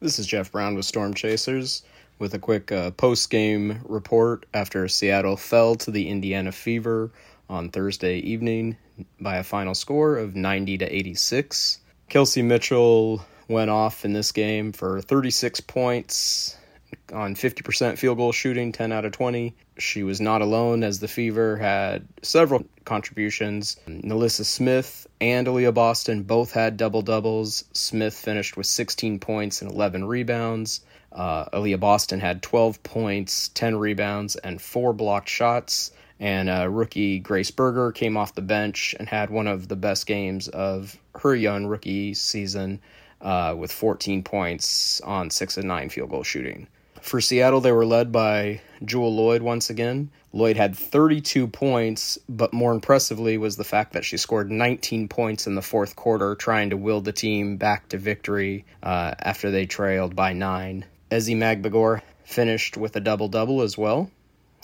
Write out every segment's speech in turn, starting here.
This is Jeff Brown with Storm Chasers with a quick uh, post game report after Seattle fell to the Indiana Fever on Thursday evening by a final score of 90 to 86. Kelsey Mitchell went off in this game for 36 points on 50% field goal shooting, 10 out of 20. She was not alone as the Fever had several contributions. NaLyssa Smith and Aliyah Boston both had double doubles. Smith finished with 16 points and 11 rebounds. Uh, Aliyah Boston had 12 points, 10 rebounds, and four blocked shots. And uh, rookie Grace Berger came off the bench and had one of the best games of her young rookie season uh, with 14 points on 6 and 9 field goal shooting. For Seattle, they were led by Jewell Loyd once again. Loyd had 32 points, but more impressively was the fact that she scored 19 points in the fourth quarter, trying to will the team back to victory uh, after they trailed by nine. Ezi Magbegor finished with a double double as well.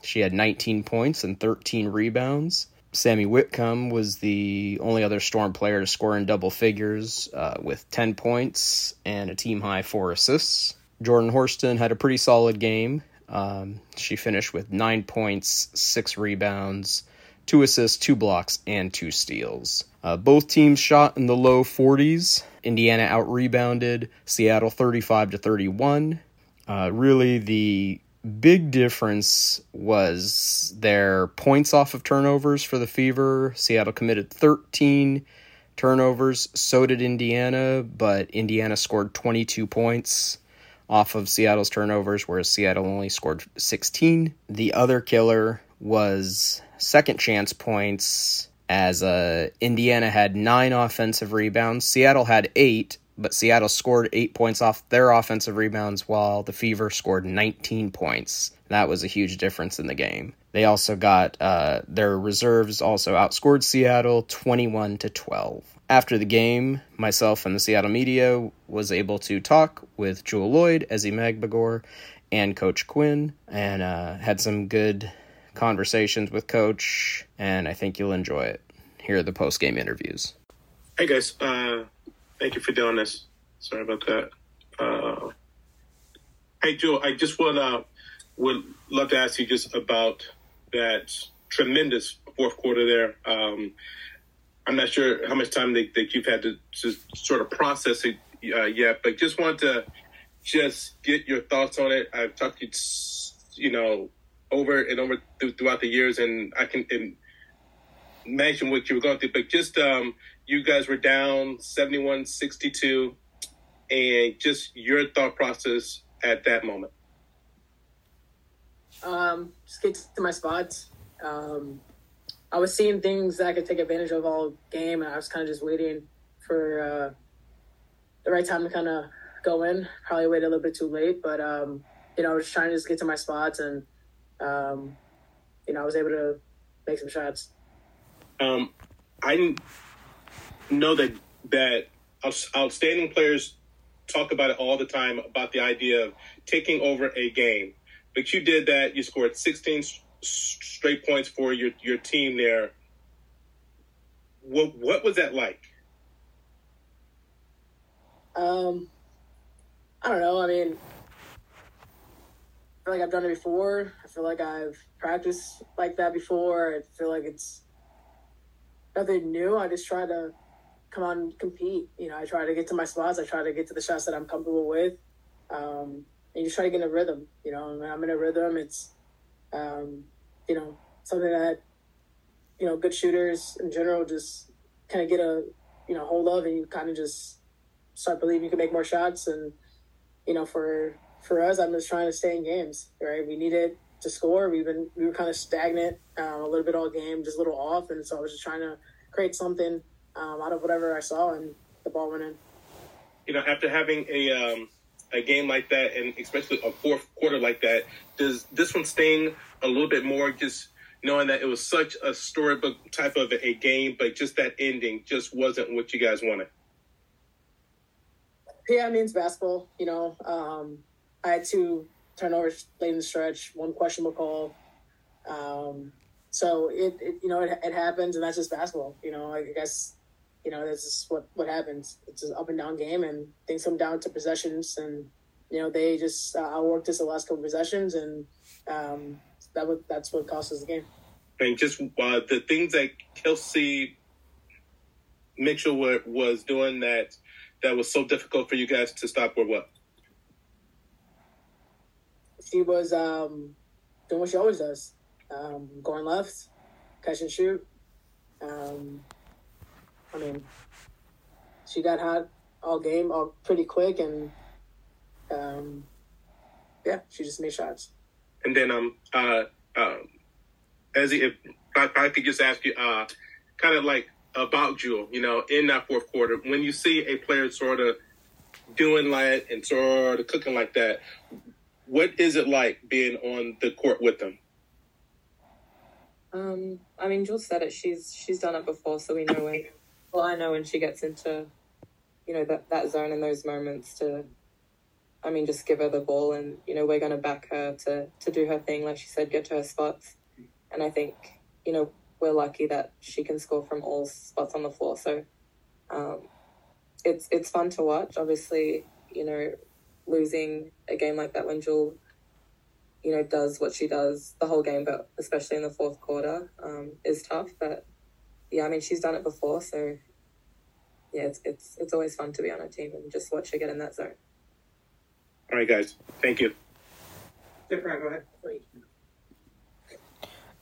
She had 19 points and 13 rebounds. Sammy Whitcomb was the only other Storm player to score in double figures uh, with 10 points and a team high four assists. Jordan Horston had a pretty solid game. Um, she finished with nine points, six rebounds, two assists, two blocks, and two steals. Uh, both teams shot in the low 40s. Indiana out rebounded Seattle 35 to 31. Uh, really, the big difference was their points off of turnovers for the Fever. Seattle committed 13 turnovers, so did Indiana, but Indiana scored 22 points off of Seattle's turnovers, whereas Seattle only scored 16. The other killer was second chance points, as uh, Indiana had nine offensive rebounds. Seattle had eight, but Seattle scored eight points off their offensive rebounds, while the Fever scored 19 points. That was a huge difference in the game. They also got uh, their reserves also outscored Seattle 21 to 12. After the game, myself and the Seattle media was able to talk with Jewell Loyd, Ezi Magbegor, and Coach Quinn, and uh, had some good conversations with Coach, and I think you'll enjoy it. Here are the post game interviews. Hey guys, uh, thank you for doing this. Sorry about that. Uh, hey Jewell, I just want would love to ask you just about that tremendous fourth quarter there. Um, I'm not sure how much time that, that you've had to, sort of process it uh, yet, but just want to just get your thoughts on it. I've talked to you, you know, over and over th- throughout the years, and I can imagine what you were going through. But just um, you guys were down 71-62, and just your thought process at that moment. Um, just get to my spots. Um, I was seeing things that I could take advantage of all game, and I was kind of just waiting for uh, the right time to kind of go in. Probably waited a little bit too late, but um, you know, I was trying to just get to my spots, and um, you know, I was able to make some shots. Um, I know that that outstanding players talk about it all the time about the idea of taking over a game, but you did that. You scored 16 straight points for your your team there. What what was that like? Um, I don't know. I mean, I feel like I've done it before. I feel like I've practiced like that before. I feel like it's nothing new. I just try to come on and compete. You know, I try to get to my spots. I try to get to the shots that I'm comfortable with. Um, and you try to get in a rhythm. You know, when I'm in a rhythm, it's um, you know, something that, you know, good shooters in general just kind of get a, you know, hold of and you kind of just start believing you can make more shots. And, you know, for, for us, I'm just trying to stay in games, right? We needed to score. We've been, we were kind of stagnant um, a little bit all game, just a little off. And so I was just trying to create something um, out of whatever I saw and the ball went in. You know, after having a, um, a game like that, and especially a fourth quarter like that, does this one sting a little bit more? Just knowing that it was such a storybook type of a game, but just that ending just wasn't what you guys wanted. Yeah, I mean it's basketball. You know, um, I had two turnovers late in the stretch, one questionable call. Um, so it, it, you know, it, it happens, and that's just basketball. You know, I guess you know, this is what, what happens. It's an up and down game, and things come down to possessions. And you know, they just uh, outworked us the last couple possessions, and um, that was that's what cost us the game. And just uh, the things that Kelsey Mitchell were, was doing that that was so difficult for you guys to stop were what? She was um, doing what she always does, um, going left, catch and shoot. Um, I mean, she got hot all game, all pretty quick, and um, yeah, she just made shots. And then um uh um as if I, I could just ask you uh kind of like about Jewell, you know, in that fourth quarter, when you see a player sort of doing like and sort of cooking like that, what is it like being on the court with them? Um, I mean, Jules said it. She's she's done it before, so we know when. Well, I know when she gets into, you know, that that zone in those moments to. I mean, just give her the ball, and you know, we're going to back her to to do her thing, like she said, get to her spots, and I think you know we're lucky that she can score from all spots on the floor. So, um, it's it's fun to watch. Obviously, you know, losing a game like that when Jewell you know, does what she does the whole game, but especially in the fourth quarter, um, is tough. But yeah, I mean, she's done it before, so yeah, it's it's it's always fun to be on a team and just watch her get in that zone. All right, guys, thank you. Yeah, go ahead.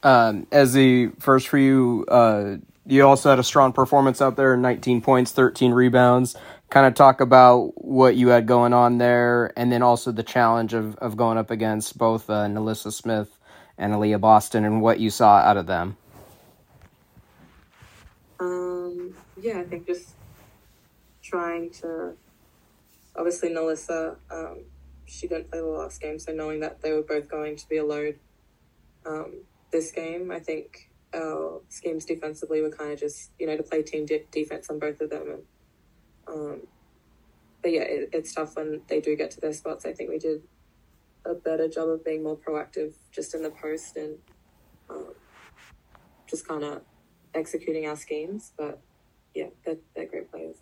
Um, as the first for you, uh, you also had a strong performance out there 19 points, 13 rebounds kind of talk about what you had going on there, and then also the challenge of, of going up against both uh, NaLyssa Smith and Aliyah Boston, and what you saw out of them. Um, yeah, I think just trying to. Obviously, NaLyssa, um, she didn't play the last game, so knowing that they were both going to be a load um, this game, I think our schemes defensively were kind of just, you know, to play team de- defense on both of them and um, but yeah, it, it's tough when they do get to their spots. I think we did a better job of being more proactive just in the post and um, just kind of executing our schemes. But yeah, they're, they're great players.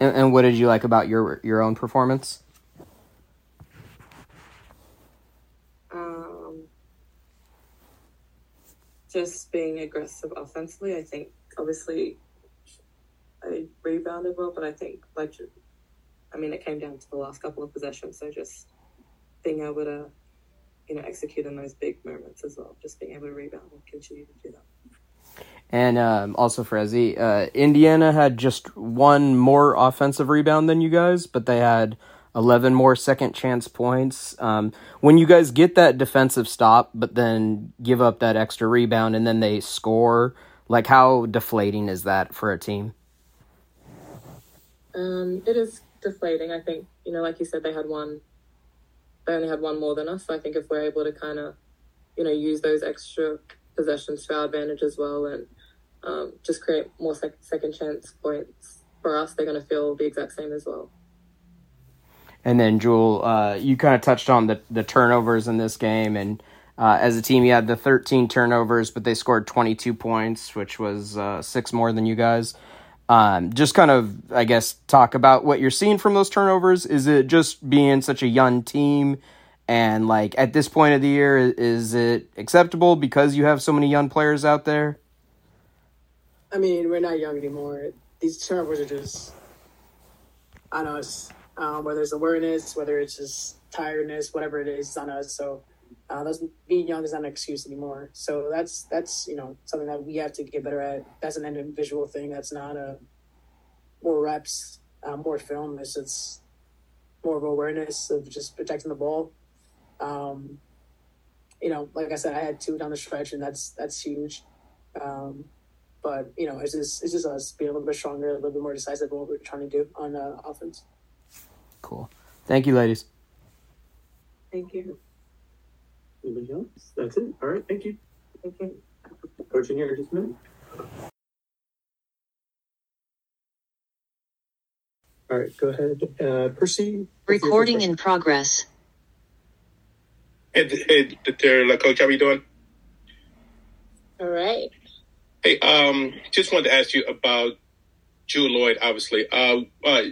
And, and what did you like about your your own performance? Um, just being aggressive offensively. I think obviously I rebounded well, but I think like I mean it came down to the last couple of possessions, so just being able to you know execute in those big moments as well, just being able to rebound and continue to do that. And um, also for Ezi, uh, Indiana had just one more offensive rebound than you guys, but they had 11 more second chance points. Um, when you guys get that defensive stop, but then give up that extra rebound and then they score, like how deflating is that for a team? Um, it is deflating. I think you know, like you said, they had one. They only had one more than us. So I think if we're able to kind of, you know, use those extra possessions to our advantage as well, and um, just create more sec- second chance points for us, they're going to feel the exact same as well. And then Jewell, uh, you kind of touched on the the turnovers in this game, and uh, as a team, you had the 13 turnovers, but they scored 22 points, which was uh, six more than you guys. Um, just kind of, I guess, talk about what you're seeing from those turnovers. Is it just being such a young team? And like at this point of the year, is it acceptable because you have so many young players out there? I mean, we're not young anymore. These turnovers are just on us. Um, whether it's awareness, whether it's just tiredness, whatever it is, it's on us. So uh, that's being young is not an excuse anymore. So that's that's you know something that we have to get better at. That's an individual thing. That's not a more reps, uh, more film. It's just more of awareness of just protecting the ball. Um, you know, like I said, I had two down the stretch, and that's that's huge. Um, but you know, it's just it's just us being a little bit stronger, a little bit more decisive in what we're trying to do on uh, offense. Cool. Thank you, ladies. Thank you. Anybody else? That's it. All right. Thank you. Thank you. Coach in here just a minute. All right. Go ahead. Uh, Percy. Recording in progress. Hey, hey, hey Coach, how are you doing? All right. Hey, um, just wanted to ask you about Jewell Loyd. Obviously, uh, uh,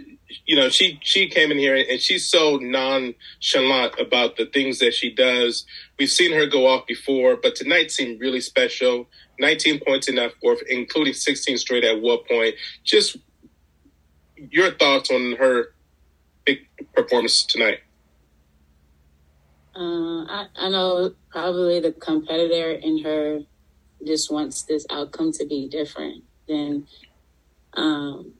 you know, she she came in here and she's so nonchalant about the things that she does. We've seen her go off before, but tonight seemed really special. 19 points in that fourth, including 16 straight at one point. Just your thoughts on her big performance tonight. Uh, I, I know probably the competitor in her just wants this outcome to be different Then, um,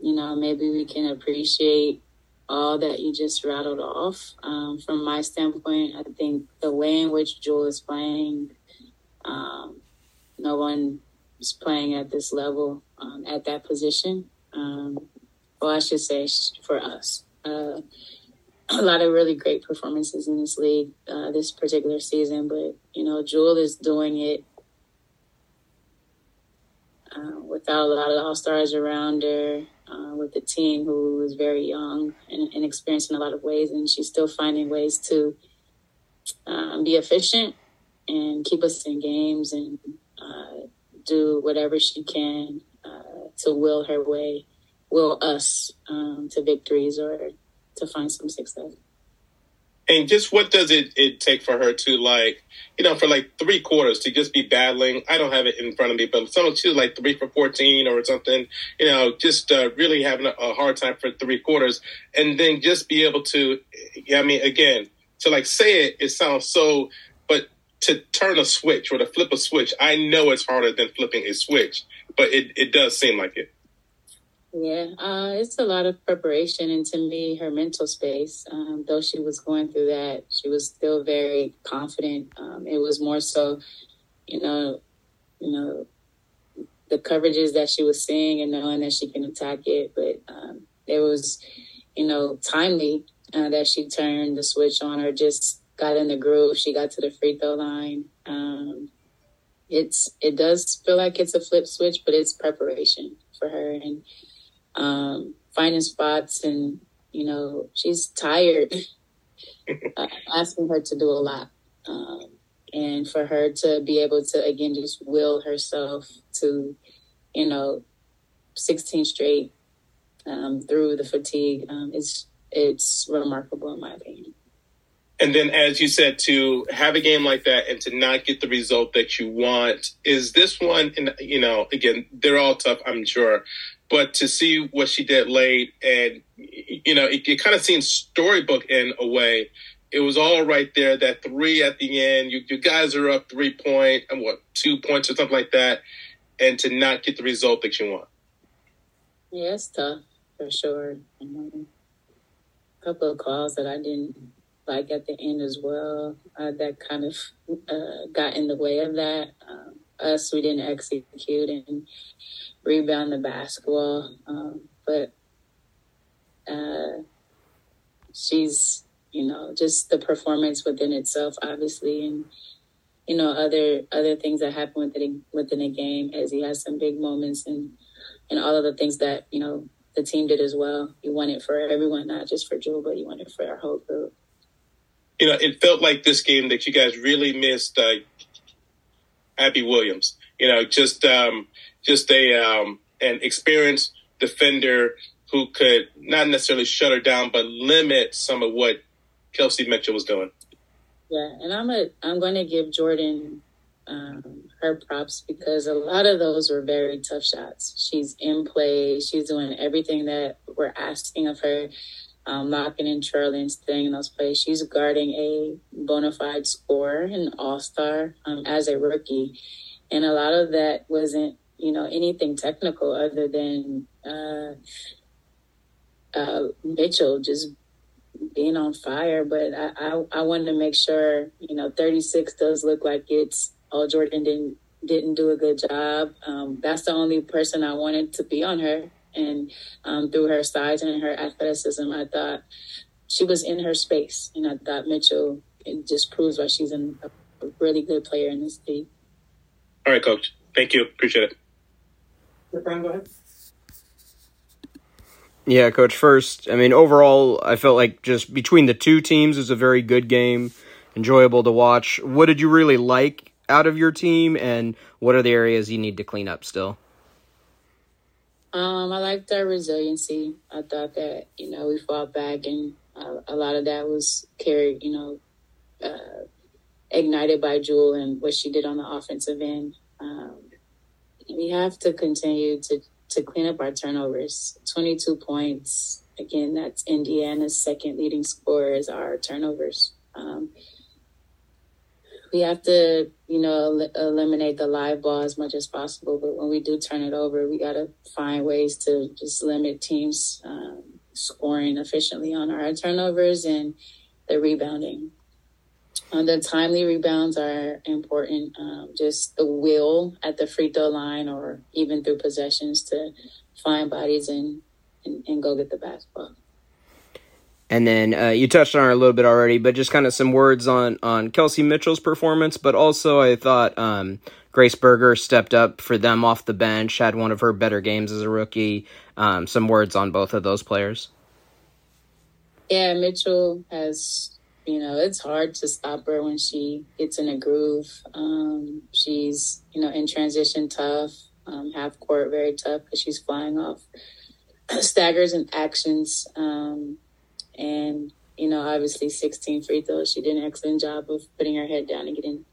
you know, maybe we can appreciate all that you just rattled off. Um, from my standpoint, I think the way in which Jewell is playing, um, no one is playing at this level um, at that position. Um, well, I should say for us. Uh, a lot of really great performances in this league uh, this particular season, but you know, Jewell is doing it uh, without a lot of all stars around her, uh, with a team who is very young and inexperienced in a lot of ways, and she's still finding ways to um, be efficient and keep us in games and uh, do whatever she can uh, to will her way, will us um, to victories or to find some success. And just what does it, it take for her to like, you know, for like three quarters to just be battling? I don't have it in front of me, but some she was like three for fourteen or something. You know, just uh, really having a, a hard time for three quarters, and then just be able to. I mean, again, to like say it, it sounds so, but to turn a switch or to flip a switch, I know it's harder than flipping a switch, but it, it does seem like it. Yeah, uh, it's a lot of preparation, and to me, her mental space. Um, though she was going through that, she was still very confident. Um, it was more so, you know, you know, the coverages that she was seeing and knowing that she can attack it. But um, it was, you know, timely uh, that she turned the switch on or just got in the groove. She got to the free throw line. Um, it's it does feel like it's a flip switch, but it's preparation for her and um, finding spots and you know she's tired. Uh, asking her to do a lot um, and for her to be able to again just will herself to you know 16 straight um, through the fatigue um, it's it's remarkable in my opinion. And then, as you said, to have a game like that and to not get the result that you want, is this one, and you know, again, they're all tough, I'm sure, but to see what she did late and you know it, it kind of seems storybook in a way. It was all right there that three at the end you, you guys are up three point and what two points or something like that and to not get the result that you want. Yeah it's tough for sure. A couple of calls that i didn't like at the end as well uh, that kind of uh, got in the way of that. Um, us we didn't execute and rebound the basketball. Um, but uh, she's, you know, just the performance within itself, obviously, and you know other other things that happen within within a game. Ezi has some big moments and and all of the things that you know the team did as well. You won it for everyone, not just for Jewell, but you won it for our whole group. You know, it felt like this game that you guys really missed uh, Gabby Williams. You know, just um, just a um, an experienced defender who could not necessarily shut her down, but limit some of what Kelsey Mitchell was doing. Yeah, and I'm a I'm going to give Jordan um, her props because a lot of those were very tough shots. She's in play. She's doing everything that we're asking of her, um, locking and trailing, staying in those plays. She's guarding a bona fide scorer, an all star um, as a rookie, and a lot of that wasn't you know anything technical other than uh, uh, Mitchell just being on fire. But I, I, I wanted to make sure you know 36 does look like it's oh Jordan didn't didn't do a good job. Um, that's the only person I wanted to be on her, and um, through her size and her athleticism, I thought she was in her space, and I thought Mitchell it just proves why she's an, a really good player in this league. All right, coach. Thank you. Appreciate it. Brian, go ahead. Yeah, coach. First, I mean, overall, I felt like just between the two teams was a very good game, enjoyable to watch. What did you really like out of your team, and what are the areas you need to clean up still? Um, I liked our resiliency. I thought that you know we fought back, and uh, a lot of that was carried, you know, uh, ignited by Jewell and what she did on the offensive end. Um, we have to continue to to clean up our turnovers. Twenty two points again. That's Indiana's second leading score is our turnovers. Um, we have to, you know, el- eliminate the live ball as much as possible. But when we do turn it over, we got to find ways to just limit teams um, scoring efficiently on our turnovers and the rebounding. Uh, the timely rebounds are important. Um, just the will at the free throw line or even through possessions to find bodies and, and, and go get the basketball. And then uh, you touched on it a little bit already, but just kind of some words on on Kelsey Mitchell's performance. But also, I thought um, Grace Berger stepped up for them off the bench, had one of her better games as a rookie. Um, some words on both of those players. Yeah, Mitchell has, you know, it's hard to stop her when she gets in a groove. Um, she's, you know, in transition tough, um, half court very tough because she's flying off staggers and actions. Um, and, you know, obviously 16 free throws. She did an excellent job of putting her head down and getting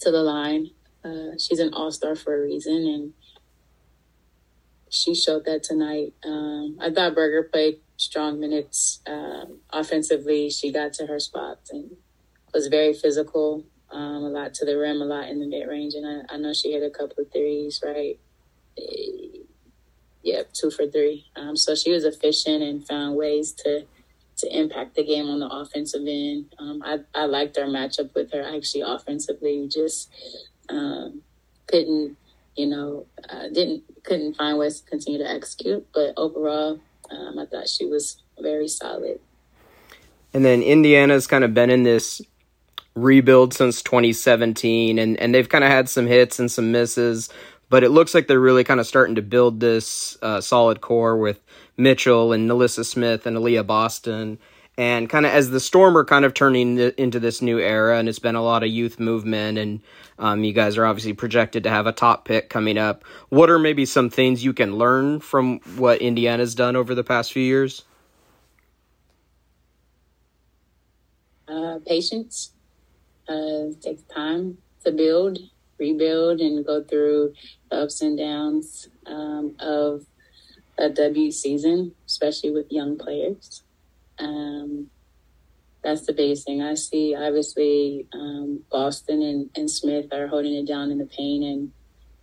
to the line. Uh, she's an all star for a reason. And she showed that tonight. Um, I thought Berger played strong minutes. Um, offensively, she got to her spots and was very physical, um, a lot to the rim, a lot in the mid range. And I, I, know she hit a couple of threes, right? Yeah, two for three. Um, so she was efficient and found ways to to impact the game on the offensive end. Um, I, I liked our matchup with her actually offensively. Just um, couldn't, you know, uh, didn't couldn't find ways to continue to execute. But overall, um, I thought she was very solid. And then Indiana's kind of been in this rebuild since 2017, and and they've kind of had some hits and some misses. But it looks like they're really kind of starting to build this uh, solid core with Mitchell and NaLyssa Smith and Aliyah Boston. And kind of as the Storm are kind of turning into this new era, and it's been a lot of youth movement, and um, you guys are obviously projected to have a top pick coming up. What are maybe some things you can learn from what Indiana's done over the past few years? Uh, patience. Uh, takes time to build rebuild and go through the ups and downs um, of a W season, especially with young players. Um, that's the biggest thing I see. Obviously, um, Boston and, and Smith are holding it down in the paint, and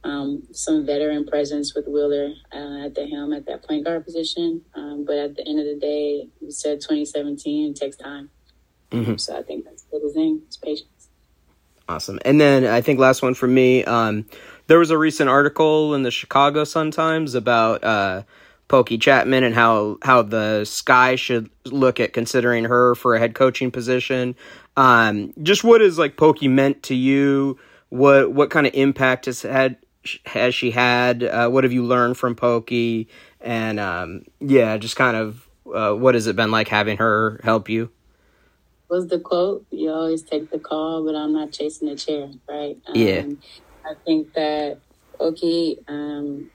um, some veteran presence with Wheeler uh, at the helm at that point guard position. Um, but at the end of the day, you said 2017 it takes time. Mm-hmm. So I think that's the biggest thing: is patience. Awesome. And then I think last one for me. Um, there was a recent article in the Chicago Sun Times about uh, Pokey Chatman and how how the Sky should look at considering her for a head coaching position. Um, just what is like Pokey meant to you? What what kind of impact has had has she had? Uh, what have you learned from Pokey? And um, yeah, just kind of uh, what has it been like having her help you? was the quote. You always take the call, but I'm not chasing the chair, right? Um, yeah. I think that Pokey, um,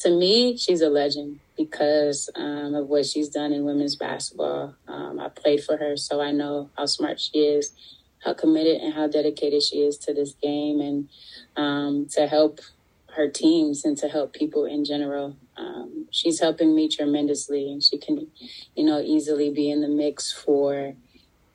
to me, she's a legend because um, of what she's done in women's basketball. Um, I played for her, so I know how smart she is, how committed and how dedicated she is to this game, and um, to help her teams and to help people in general. Um, she's helping me tremendously, and she can, you know, easily be in the mix for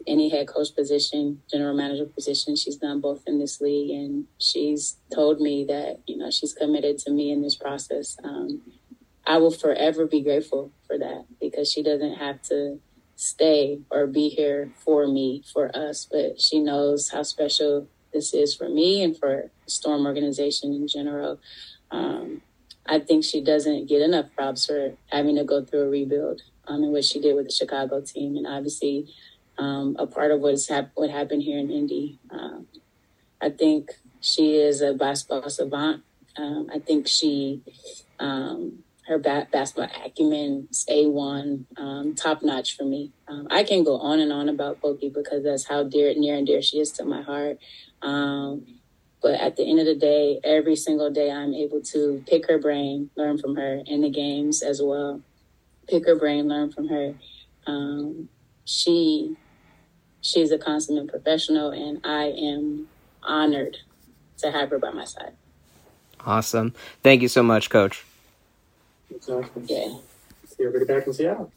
any head coach position, general manager position. She's done both in this league, and she's told me that you know she's committed to me in this process. Um, I will forever be grateful for that because she doesn't have to stay or be here for me, for us, but she knows how special this is for me and for Storm organization in general. Um, I think she doesn't get enough props for having to go through a rebuild um, and what she did with the Chicago team. And obviously, um, a part of what's hap- what happened here in Indy. Um, I think she is a basketball savant. Um, I think she, um, her ba- basketball acumen is A1, um, top notch for me. Um, I can go on and on about Pokey because that's how dear, near and dear she is to my heart. But at the end of the day, every single day, I'm able to pick her brain, learn from her in the games as well. Pick her brain, learn from her. She she's a consummate professional, and I am honored to have her by my side. Awesome. Thank you so much, Coach. Exactly. Yeah. See everybody back in Seattle.